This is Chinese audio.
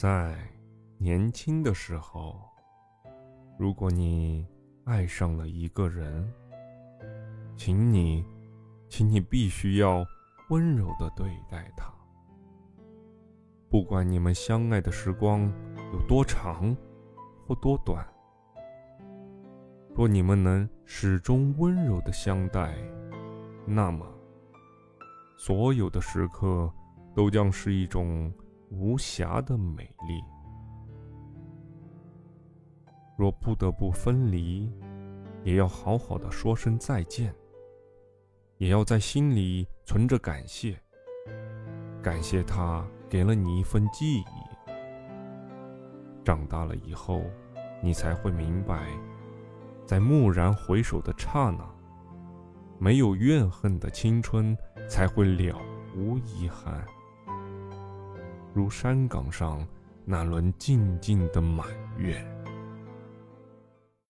在年轻的时候，如果你爱上了一个人，请你，请你必须要温柔的对待他。不管你们相爱的时光有多长或多短，若你们能始终温柔的相待，那么所有的时刻都将是一种。无瑕的美丽。若不得不分离，也要好好的说声再见。也要在心里存着感谢，感谢他给了你一份记忆。长大了以后，你才会明白，在蓦然回首的刹那，没有怨恨的青春才会了无遗憾。如山岗上那轮静静的满月。